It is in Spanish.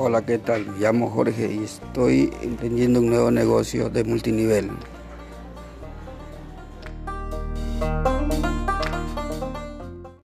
Hola, ¿qué tal? Me llamo Jorge y estoy emprendiendo un nuevo negocio de multinivel.